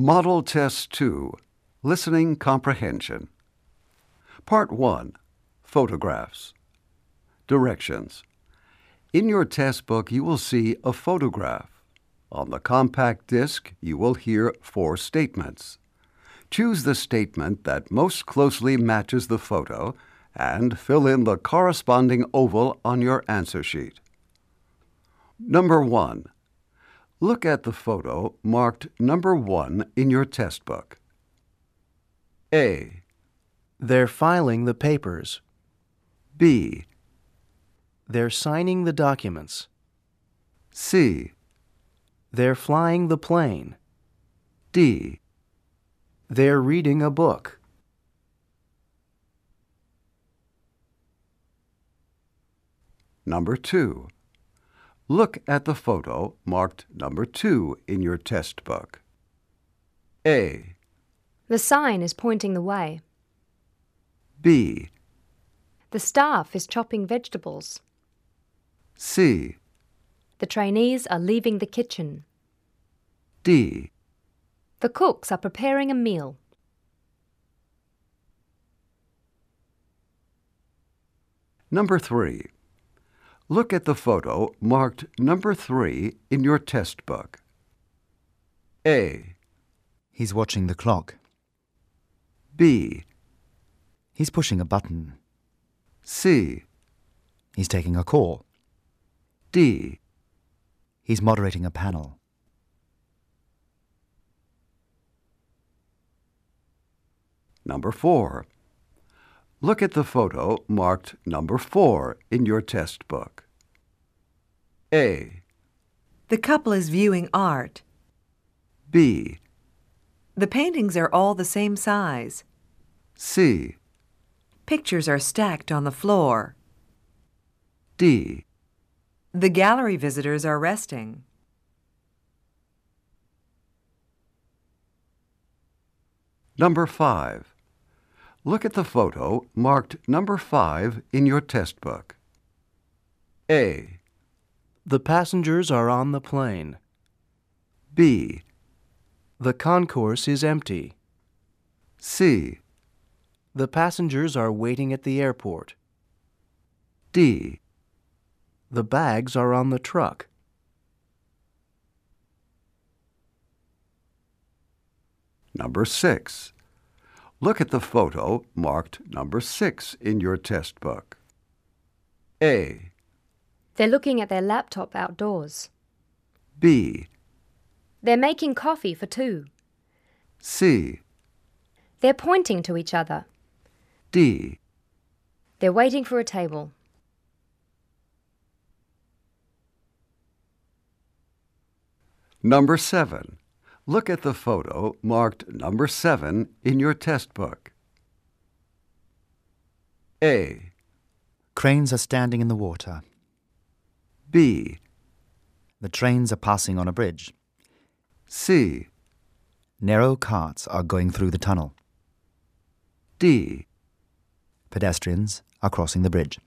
Model Test 2 Listening Comprehension. Part 1 Photographs. Directions. In your test book, you will see a photograph. On the compact disc, you will hear four statements. Choose the statement that most closely matches the photo and fill in the corresponding oval on your answer sheet. Number 1. Look at the photo marked number 1 in your test book. A. They're filing the papers. B. They're signing the documents. C. They're flying the plane. D. They're reading a book. Number 2. Look at the photo marked number 2 in your test book. A. The sign is pointing the way. B. The staff is chopping vegetables. C. The trainees are leaving the kitchen. D. The cooks are preparing a meal. Number 3. Look at the photo marked number 3 in your test book. A. He's watching the clock. B. He's pushing a button. C. He's taking a call. D. He's moderating a panel. Number 4. Look at the photo marked number 4 in your test book. A. The couple is viewing art. B. The paintings are all the same size. C. Pictures are stacked on the floor. D. The gallery visitors are resting. Number 5. Look at the photo marked number 5 in your test book. A. The passengers are on the plane. B. The concourse is empty. C. The passengers are waiting at the airport. D. The bags are on the truck. Number 6. Look at the photo marked number 6 in your test book. A. They're looking at their laptop outdoors. B. They're making coffee for two. C. They're pointing to each other. D. They're waiting for a table. Number 7. Look at the photo marked number 7 in your test book. A. Cranes are standing in the water. B. The trains are passing on a bridge. C. Narrow carts are going through the tunnel. D. Pedestrians are crossing the bridge.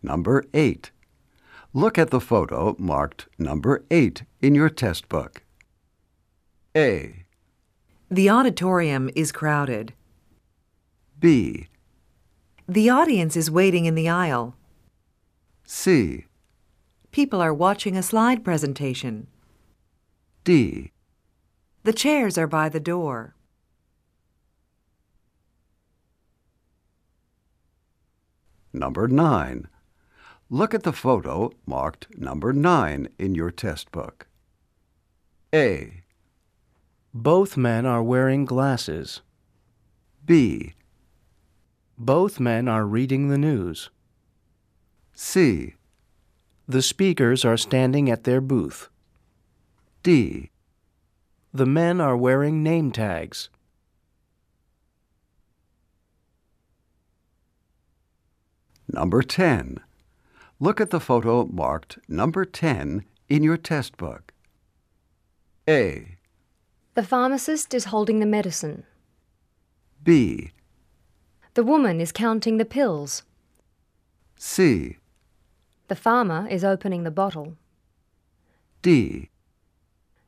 Number 8. Look at the photo marked number 8 in your test book. A. The auditorium is crowded. B. The audience is waiting in the aisle. C. People are watching a slide presentation. D. The chairs are by the door. Number 9. Look at the photo marked number 9 in your test book. A. Both men are wearing glasses. B. Both men are reading the news. C. The speakers are standing at their booth. D. The men are wearing name tags. Number 10. Look at the photo marked number 10 in your test book. A. The pharmacist is holding the medicine. B. The woman is counting the pills. C. The farmer is opening the bottle. D.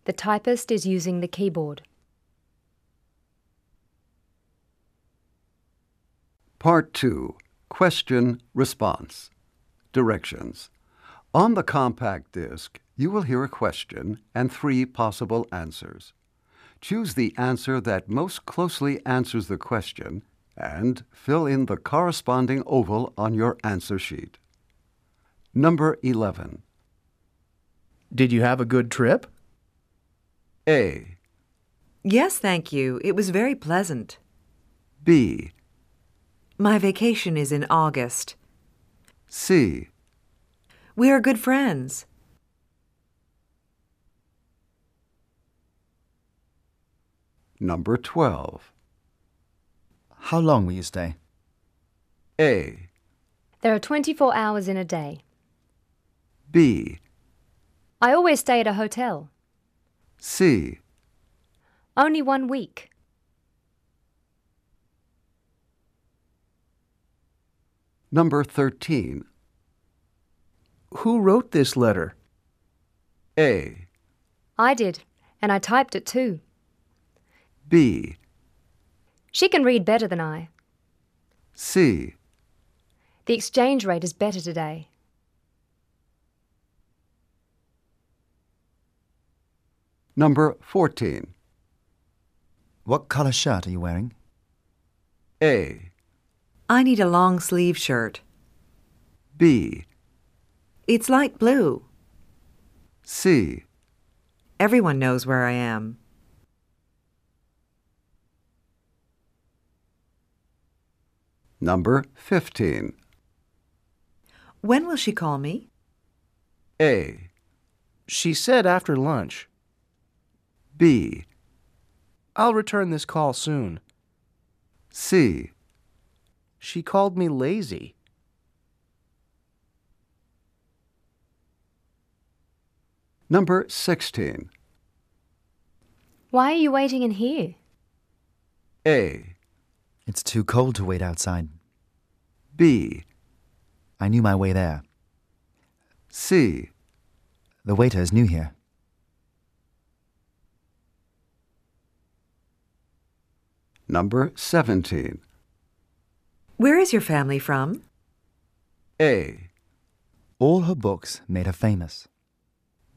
The typist is using the keyboard. Part 2 Question Response Directions. On the compact disc, you will hear a question and three possible answers. Choose the answer that most closely answers the question and fill in the corresponding oval on your answer sheet. Number 11. Did you have a good trip? A. Yes, thank you. It was very pleasant. B. My vacation is in August. C. We are good friends. Number 12. How long will you stay? A. There are 24 hours in a day. B. I always stay at a hotel. C. Only one week. Number 13. Who wrote this letter? A. I did, and I typed it too. B. She can read better than I. C. The exchange rate is better today. Number 14. What color shirt are you wearing? A. I need a long sleeve shirt. B. It's light blue. C. Everyone knows where I am. Number 15. When will she call me? A. She said after lunch. B. I'll return this call soon. C. She called me lazy. Number 16. Why are you waiting in here? A. It's too cold to wait outside. B. I knew my way there. C. The waiter is new here. Number 17. Where is your family from? A. All her books made her famous.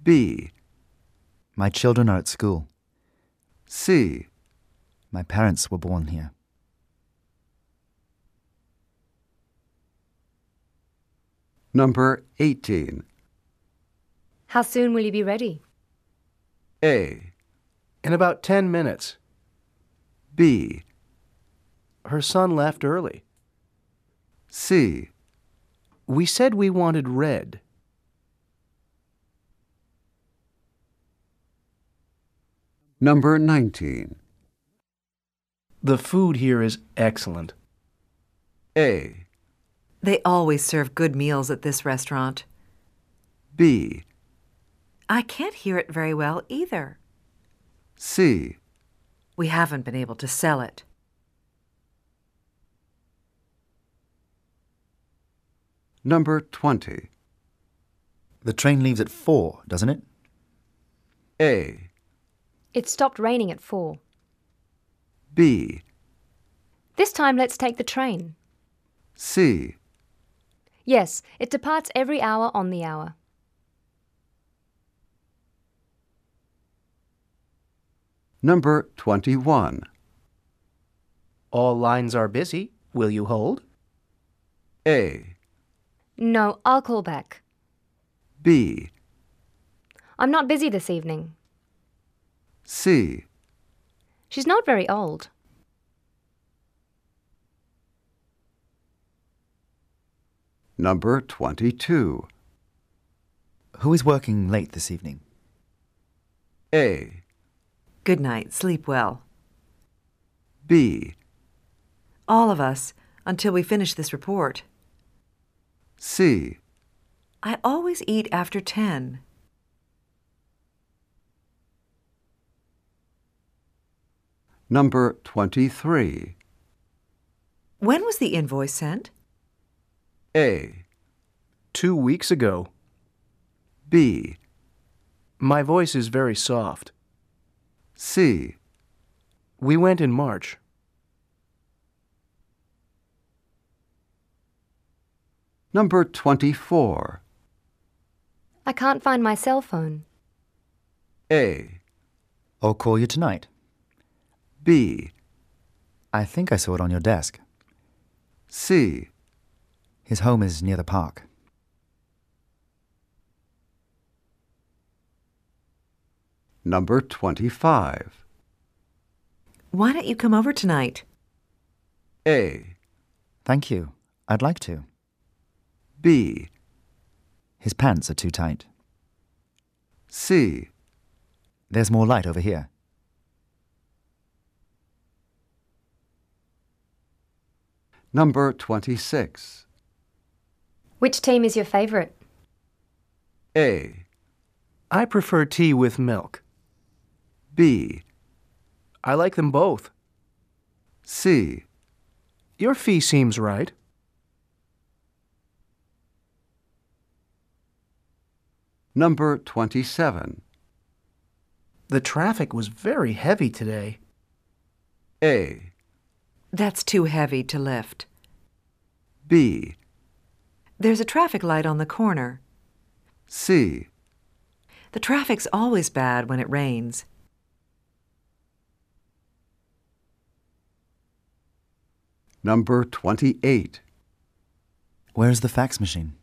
B. My children are at school. C. My parents were born here. Number 18. How soon will you be ready? A. In about ten minutes. B. Her son left early. C. We said we wanted red. Number 19. The food here is excellent. A. They always serve good meals at this restaurant. B. I can't hear it very well either. C. We haven't been able to sell it. Number 20. The train leaves at four, doesn't it? A. It stopped raining at four. B. This time let's take the train. C. Yes, it departs every hour on the hour. Number 21. All lines are busy. Will you hold? A. No, I'll call back. B. I'm not busy this evening. C. She's not very old. Number 22. Who is working late this evening? A. Good night. Sleep well. B. All of us, until we finish this report. C. I always eat after 10. Number 23. When was the invoice sent? A. Two weeks ago. B. My voice is very soft. C. We went in March. Number 24. I can't find my cell phone. A. I'll call you tonight. B. I think I saw it on your desk. C. His home is near the park. Number 25. Why don't you come over tonight? A. Thank you. I'd like to. B. His pants are too tight. C. There's more light over here. Number 26. Which team is your favorite? A. I prefer tea with milk. B. I like them both. C. Your fee seems right. Number 27. The traffic was very heavy today. A. That's too heavy to lift. B. There's a traffic light on the corner. C. The traffic's always bad when it rains. Number 28. Where's the fax machine?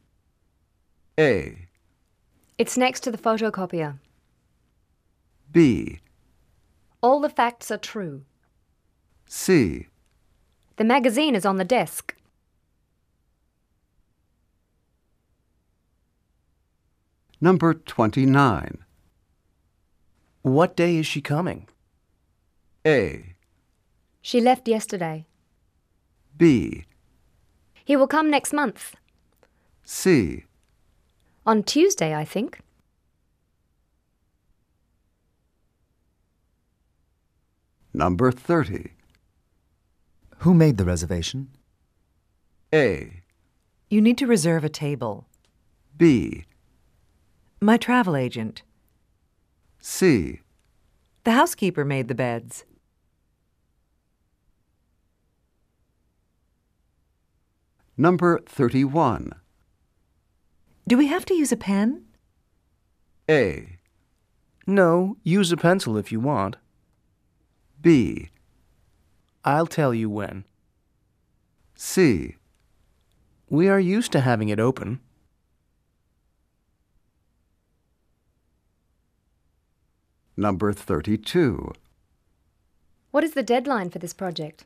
A. It's next to the photocopier. B. All the facts are true. C. The magazine is on the desk. Number 29. What day is she coming? A. She left yesterday. B. He will come next month. C. On Tuesday, I think. Number 30. Who made the reservation? A. You need to reserve a table. B. My travel agent. C. The housekeeper made the beds. Number 31. Do we have to use a pen? A. No, use a pencil if you want. B. I'll tell you when. C. We are used to having it open. Number 32. What is the deadline for this project?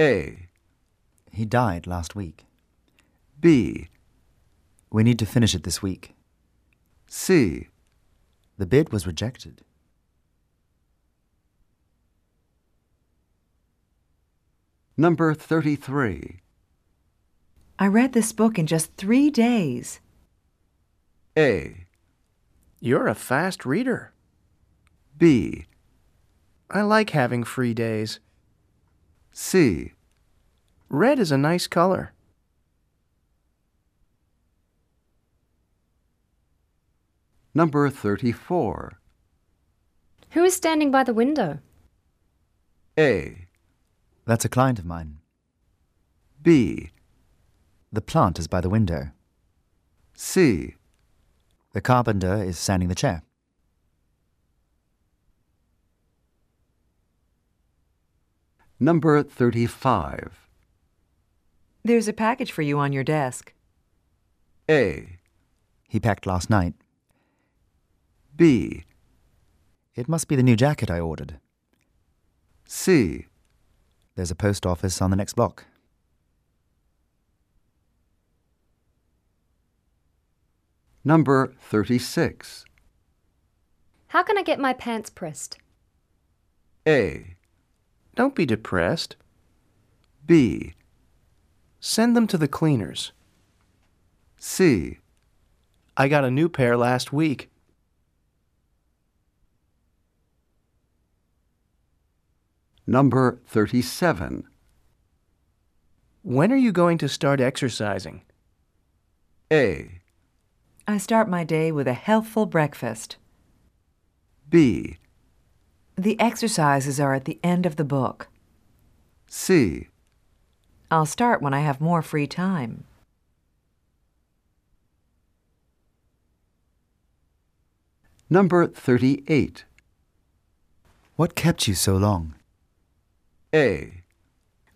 A. He died last week. B. We need to finish it this week. C. The bid was rejected. Number 33. I read this book in just three days. A. You're a fast reader. B. I like having free days. C. Red is a nice color. Number 34. Who is standing by the window? A. That's a client of mine. B. The plant is by the window. C. The carpenter is sanding the chair. Number 35. There's a package for you on your desk. A. He packed last night. B. It must be the new jacket I ordered. C. There's a post office on the next block. Number 36. How can I get my pants pressed? A. Don't be depressed. B. Send them to the cleaners. C. I got a new pair last week. Number 37. When are you going to start exercising? A. I start my day with a healthful breakfast. B, The exercises are at the end of the book. C, I'll start when I have more free time. number 38. What kept you so long? A,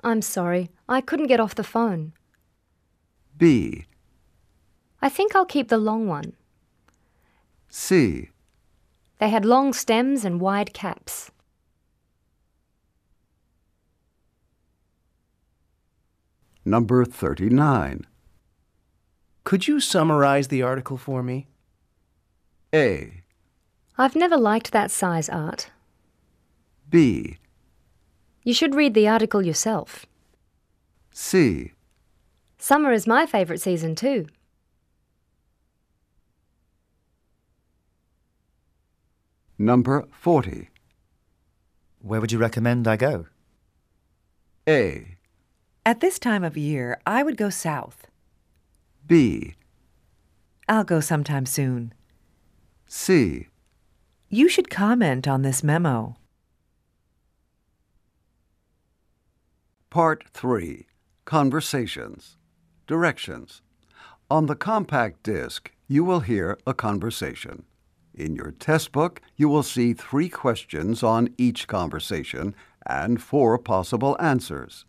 I'm sorry, I couldn't get off the phone. B, I think I'll keep the long one. C, They had long stems and wide caps. number 39. Could you summarize the article for me? A, I've never liked that size art. B, You should read the article yourself. C, Summer is my favourite season too. number 40. Where would you recommend I go? A, At this time of year, I would go south. B, I'll go sometime soon. C, You should comment on this memo. Part 3 Conversations Directions On the compact disc, you will hear a conversation. In your test book, you will see three questions on each conversation and four possible answers.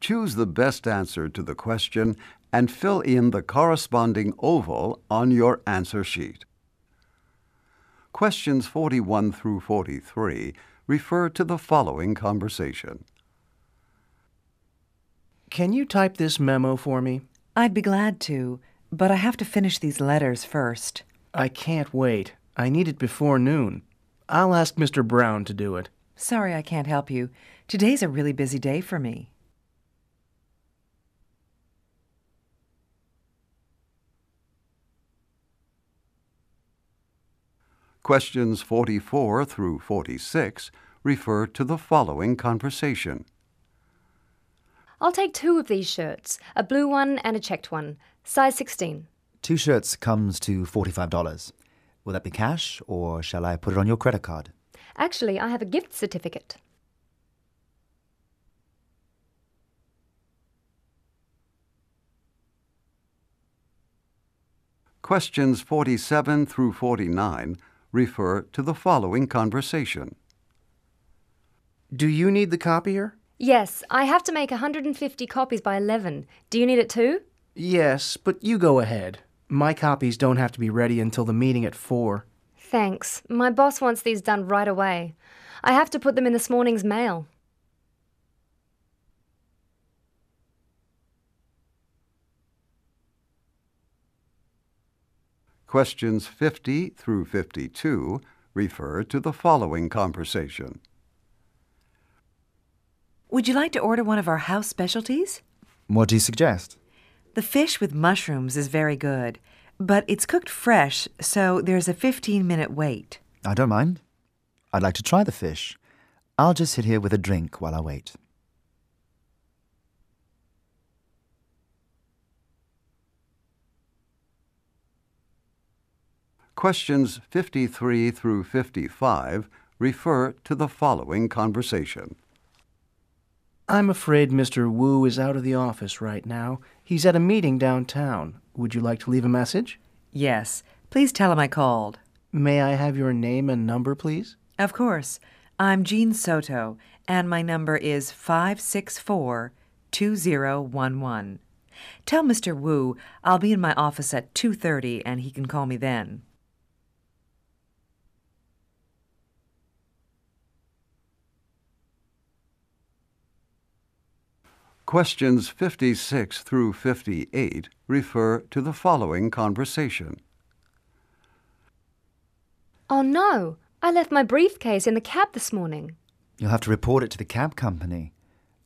Choose the best answer to the question and fill in the corresponding oval on your answer sheet. Questions 41 through 43 refer to the following conversation. Can you type this memo for me? I'd be glad to, but I have to finish these letters first. I can't wait. I need it before noon. I'll ask Mr. Brown to do it. Sorry I can't help you. Today's a really busy day for me. Questions 44 through 46 refer to the following conversation. I'll take two of these shirts a blue one and a checked one, size 16. Two shirts comes to $45. Will that be cash, or shall I put it on your credit card? Actually, I have a gift certificate. Questions 47 through 49 refer to the following conversation. Do you need the copier? Yes, I have to make 150 copies by 11. Do you need it too? Yes, but you go ahead. My copies don't have to be ready until the meeting at 4. Thanks. My boss wants these done right away. I have to put them in this morning's mail. Questions 50 through 52 refer to the following conversation. Would you like to order one of our house specialties? What do you suggest? The fish with mushrooms is very good, but it's cooked fresh, so there's a 15 minute wait. I don't mind. I'd like to try the fish. I'll just sit here with a drink while I wait. Questions 53 through 55 refer to the following conversation. I'm afraid Mr. Wu is out of the office right now. He's at a meeting downtown. Would you like to leave a message? Yes, please tell him I called. May I have your name and number, please? Of course. I'm Jean Soto, and my number is 564 2011. Tell Mr. Wu I'll be in my office at 2:30 and he can call me then. Questions 56 through 58 refer to the following conversation. Oh no! I left my briefcase in the cab this morning. You'll have to report it to the cab company.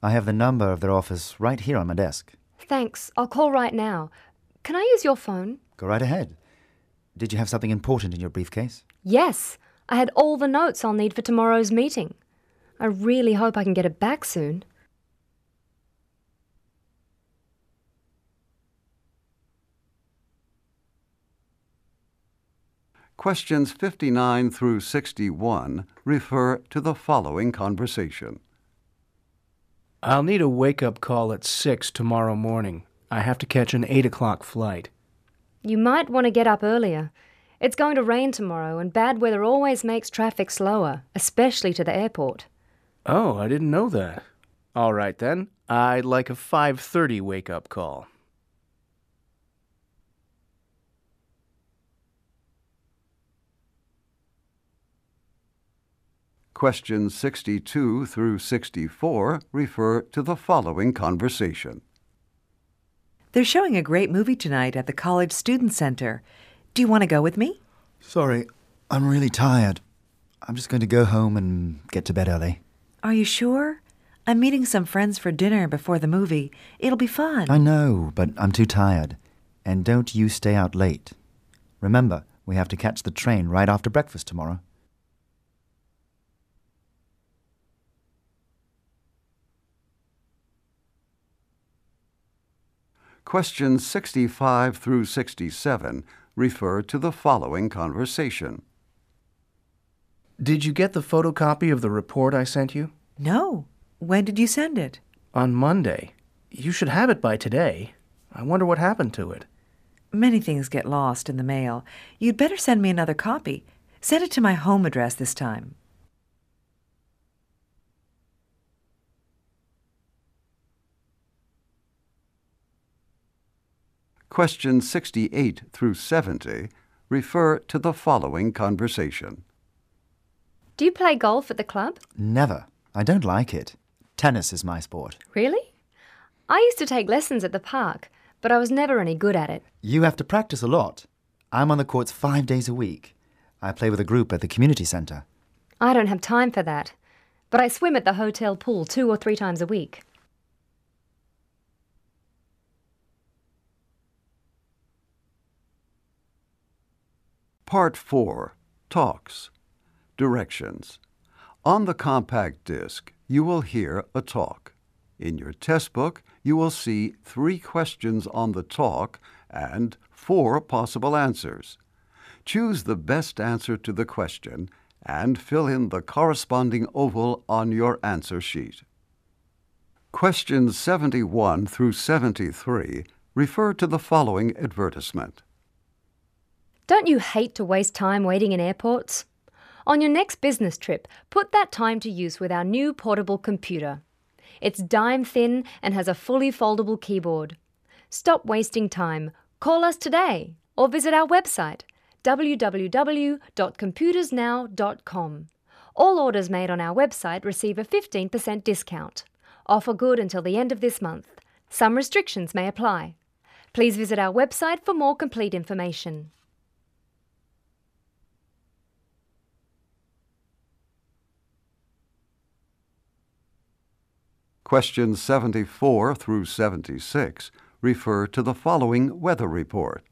I have the number of their office right here on my desk. Thanks, I'll call right now. Can I use your phone? Go right ahead. Did you have something important in your briefcase? Yes, I had all the notes I'll need for tomorrow's meeting. I really hope I can get it back soon. Questions 59 through 61 refer to the following conversation. I'll need a wake up call at 6 tomorrow morning. I have to catch an 8 o'clock flight. You might want to get up earlier. It's going to rain tomorrow, and bad weather always makes traffic slower, especially to the airport. Oh, I didn't know that. All right then. I'd like a 5:30 wake up call. Questions 62 through 64 refer to the following conversation. They're showing a great movie tonight at the College Student Center. Do you want to go with me? Sorry, I'm really tired. I'm just going to go home and get to bed early. Are you sure? I'm meeting some friends for dinner before the movie. It'll be fun. I know, but I'm too tired. And don't you stay out late. Remember, we have to catch the train right after breakfast tomorrow. Questions 65 through 67 refer to the following conversation. Did you get the photocopy of the report I sent you? No. When did you send it? On Monday. You should have it by today. I wonder what happened to it. Many things get lost in the mail. You'd better send me another copy. Send it to my home address this time. Questions 68 through 70 refer to the following conversation. Do you play golf at the club? Never. I don't like it. Tennis is my sport. Really? I used to take lessons at the park, but I was never any good at it. You have to practice a lot. I'm on the courts five days a week. I play with a group at the community center. I don't have time for that. But I swim at the hotel pool two or three times a week. Part 4 Talks Directions On the compact disc, you will hear a talk. In your test book, you will see three questions on the talk and four possible answers. Choose the best answer to the question and fill in the corresponding oval on your answer sheet. Questions 71 through 73 refer to the following advertisement. Don't you hate to waste time waiting in airports? On your next business trip, put that time to use with our new portable computer. It's dime thin and has a fully foldable keyboard. Stop wasting time. Call us today or visit our website www.computersnow.com. All orders made on our website receive a 15% discount. Offer good until the end of this month. Some restrictions may apply. Please visit our website for more complete information. Questions 74 through 76 refer to the following weather report.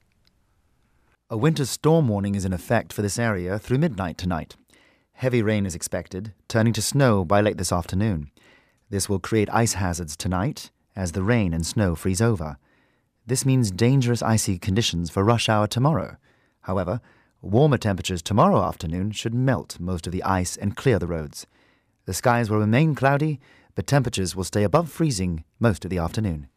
A winter storm warning is in effect for this area through midnight tonight. Heavy rain is expected, turning to snow by late this afternoon. This will create ice hazards tonight as the rain and snow freeze over. This means dangerous icy conditions for rush hour tomorrow. However, warmer temperatures tomorrow afternoon should melt most of the ice and clear the roads. The skies will remain cloudy, but temperatures will stay above freezing most of the afternoon.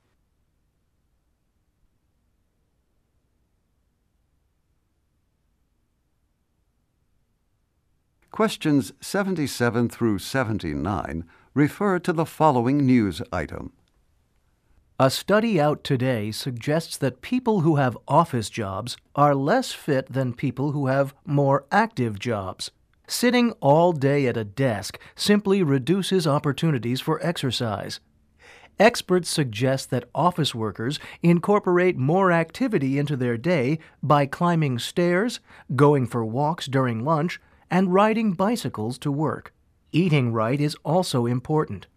Questions 77 through 79 refer to the following news item. A study out today suggests that people who have office jobs are less fit than people who have more active jobs. Sitting all day at a desk simply reduces opportunities for exercise. Experts suggest that office workers incorporate more activity into their day by climbing stairs, going for walks during lunch, and riding bicycles to work. Eating right is also important.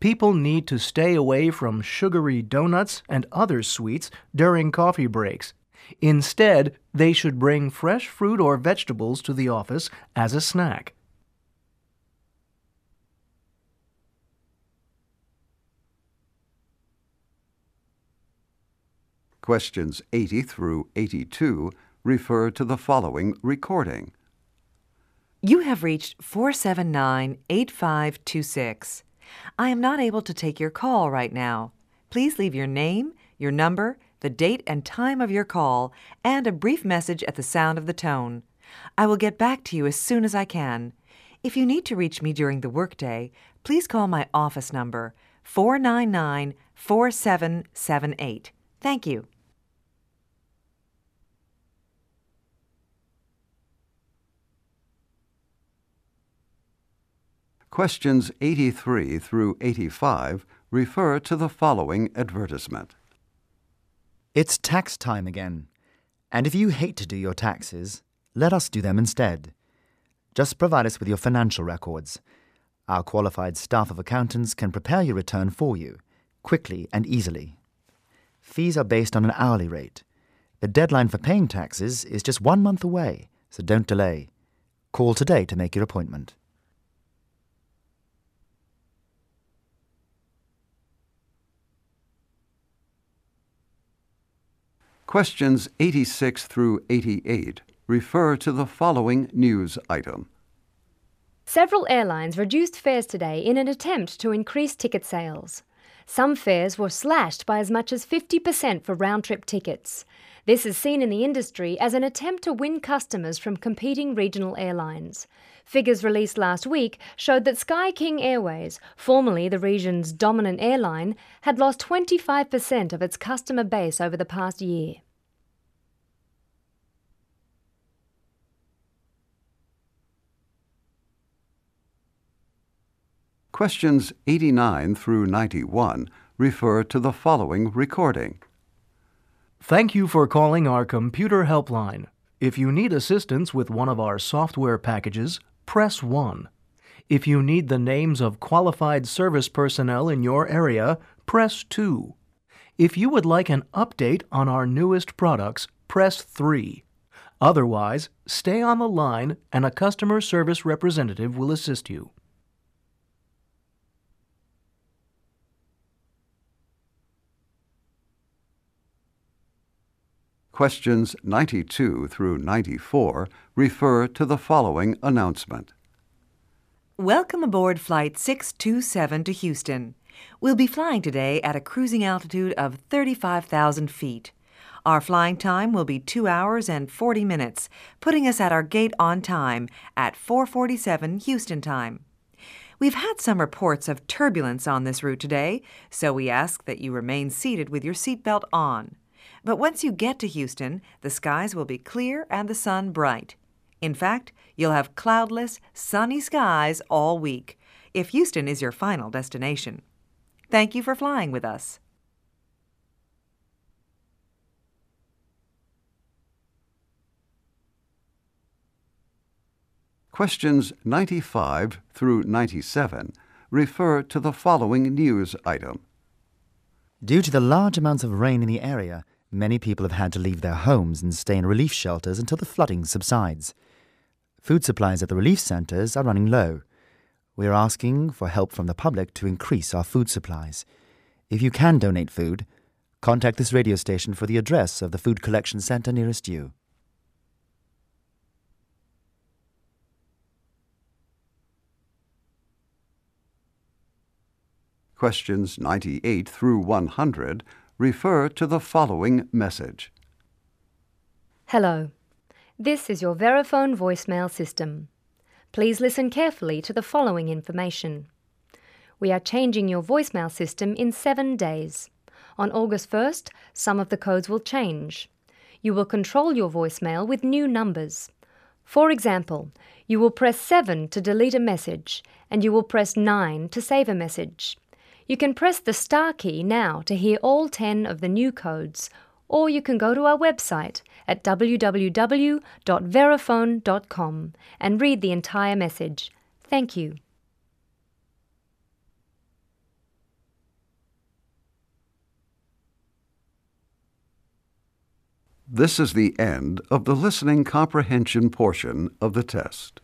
People need to stay away from sugary donuts and other sweets during coffee breaks. Instead, they should bring fresh fruit or vegetables to the office as a snack. Questions 80 through 82 refer to the following recording. You have reached 479 8526. I am not able to take your call right now. Please leave your name, your number, the date and time of your call, and a brief message at the sound of the tone. I will get back to you as soon as I can. If you need to reach me during the workday, please call my office number 499 4778. Thank you. Questions 83 through 85 refer to the following advertisement. It's tax time again. And if you hate to do your taxes, let us do them instead. Just provide us with your financial records. Our qualified staff of accountants can prepare your return for you, quickly and easily. Fees are based on an hourly rate. The deadline for paying taxes is just one month away, so don't delay. Call today to make your appointment. Questions 86 through 88 refer to the following news item. Several airlines reduced fares today in an attempt to increase ticket sales. Some fares were slashed by as much as 50% for round trip tickets. This is seen in the industry as an attempt to win customers from competing regional airlines. Figures released last week showed that Sky King Airways, formerly the region's dominant airline, had lost 25% of its customer base over the past year. Questions 89 through 91 refer to the following recording. Thank you for calling our computer helpline. If you need assistance with one of our software packages, press 1. If you need the names of qualified service personnel in your area, press 2. If you would like an update on our newest products, press 3. Otherwise, stay on the line and a customer service representative will assist you. Questions 92 through 94 refer to the following announcement. Welcome aboard Flight 627 to Houston. We'll be flying today at a cruising altitude of 35,000 feet. Our flying time will be 2 hours and 40 minutes, putting us at our gate on time at 4:47 Houston time. We've had some reports of turbulence on this route today, so we ask that you remain seated with your seatbelt on. But once you get to Houston, the skies will be clear and the sun bright. In fact, you'll have cloudless, sunny skies all week, if Houston is your final destination. Thank you for flying with us. Questions 95 through 97 refer to the following news item. Due to the large amounts of rain in the area, many people have had to leave their homes and stay in relief shelters until the flooding subsides. Food supplies at the relief centres are running low. We are asking for help from the public to increase our food supplies. If you can donate food, contact this radio station for the address of the food collection centre nearest you. Questions 98 through 100 refer to the following message. Hello. This is your Verifone voicemail system. Please listen carefully to the following information. We are changing your voicemail system in seven days. On August 1st, some of the codes will change. You will control your voicemail with new numbers. For example, you will press 7 to delete a message, and you will press 9 to save a message. You can press the star key now to hear all 10 of the new codes, or you can go to our website at www.verifone.com and read the entire message. Thank you. This is the end of the listening comprehension portion of the test.